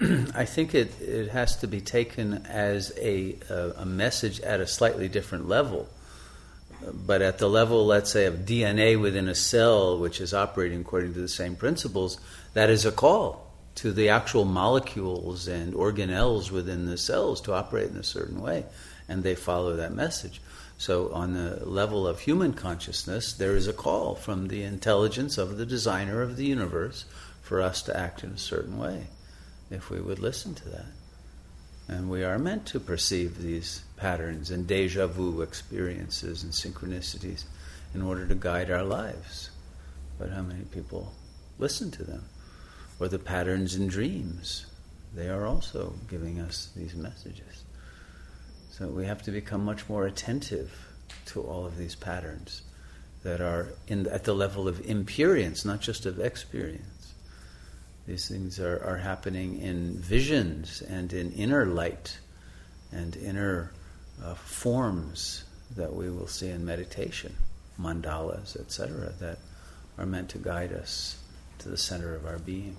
I think it, it has to be taken as a, a, a message at a slightly different level. But at the level, let's say, of DNA within a cell, which is operating according to the same principles, that is a call to the actual molecules and organelles within the cells to operate in a certain way, and they follow that message. So, on the level of human consciousness, there is a call from the intelligence of the designer of the universe for us to act in a certain way if we would listen to that. And we are meant to perceive these patterns and deja vu experiences and synchronicities in order to guide our lives. But how many people listen to them? Or the patterns in dreams. They are also giving us these messages. So we have to become much more attentive to all of these patterns that are in, at the level of imperience, not just of experience. These things are, are happening in visions and in inner light and inner uh, forms that we will see in meditation, mandalas, etc., that are meant to guide us to the center of our being.